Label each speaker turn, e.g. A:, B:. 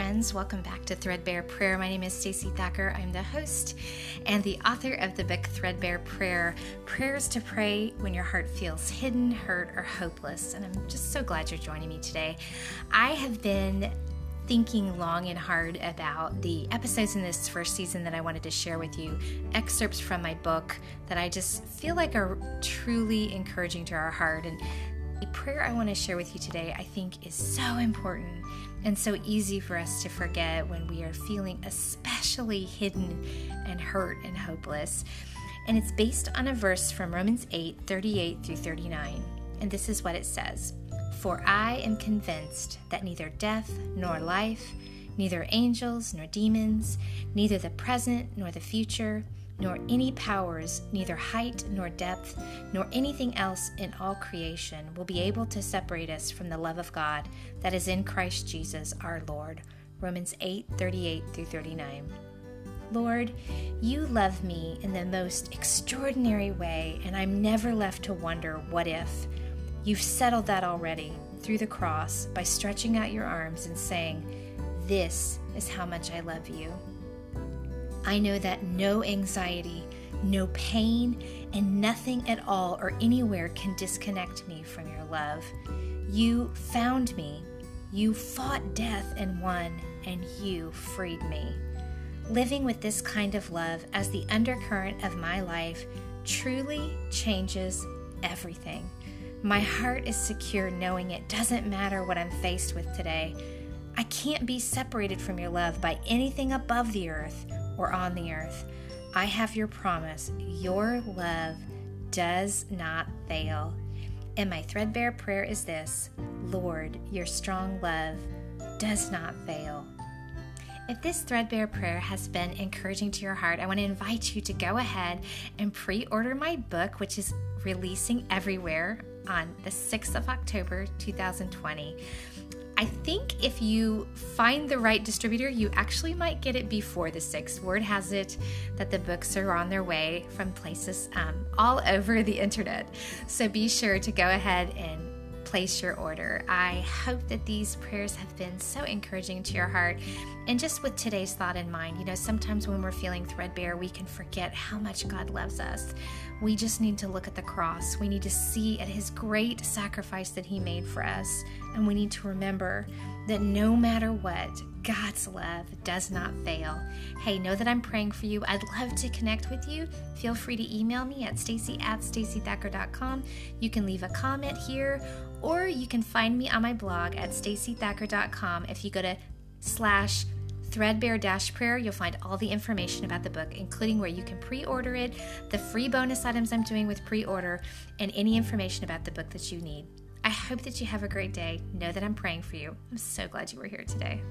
A: friends. Welcome back to Threadbare Prayer. My name is Stacey Thacker. I'm the host and the author of the book Threadbare Prayer Prayers to Pray When Your Heart Feels Hidden, Hurt, or Hopeless. And I'm just so glad you're joining me today. I have been thinking long and hard about the episodes in this first season that I wanted to share with you, excerpts from my book that I just feel like are truly encouraging to our heart. And the prayer I want to share with you today, I think, is so important and so easy for us to forget when we are feeling especially hidden and hurt and hopeless. And it's based on a verse from Romans 8 38 through 39. And this is what it says For I am convinced that neither death nor life, neither angels nor demons, neither the present nor the future, nor any powers, neither height nor depth, nor anything else in all creation will be able to separate us from the love of God that is in Christ Jesus our Lord. Romans 8 38 through 39. Lord, you love me in the most extraordinary way, and I'm never left to wonder what if. You've settled that already through the cross by stretching out your arms and saying, This is how much I love you. I know that no anxiety, no pain, and nothing at all or anywhere can disconnect me from your love. You found me. You fought death and won, and you freed me. Living with this kind of love as the undercurrent of my life truly changes everything. My heart is secure knowing it doesn't matter what I'm faced with today. I can't be separated from your love by anything above the earth or on the earth. I have your promise. Your love does not fail. And my threadbare prayer is this Lord, your strong love does not fail. If this threadbare prayer has been encouraging to your heart, I want to invite you to go ahead and pre order my book, which is releasing everywhere on the 6th of October 2020. I think if you find the right distributor, you actually might get it before the 6th. Word has it that the books are on their way from places um, all over the internet. So be sure to go ahead and place your order. I hope that these prayers have been so encouraging to your heart. And just with today's thought in mind, you know, sometimes when we're feeling threadbare, we can forget how much God loves us. We just need to look at the cross. We need to see at his great sacrifice that he made for us. And we need to remember that no matter what, God's love does not fail. Hey, know that I'm praying for you. I'd love to connect with you. Feel free to email me at stacey at staceythacker.com. You can leave a comment here, or you can find me on my blog at staceythacker.com. If you go to slash threadbare dash prayer you'll find all the information about the book including where you can pre-order it the free bonus items i'm doing with pre-order and any information about the book that you need i hope that you have a great day know that i'm praying for you i'm so glad you were here today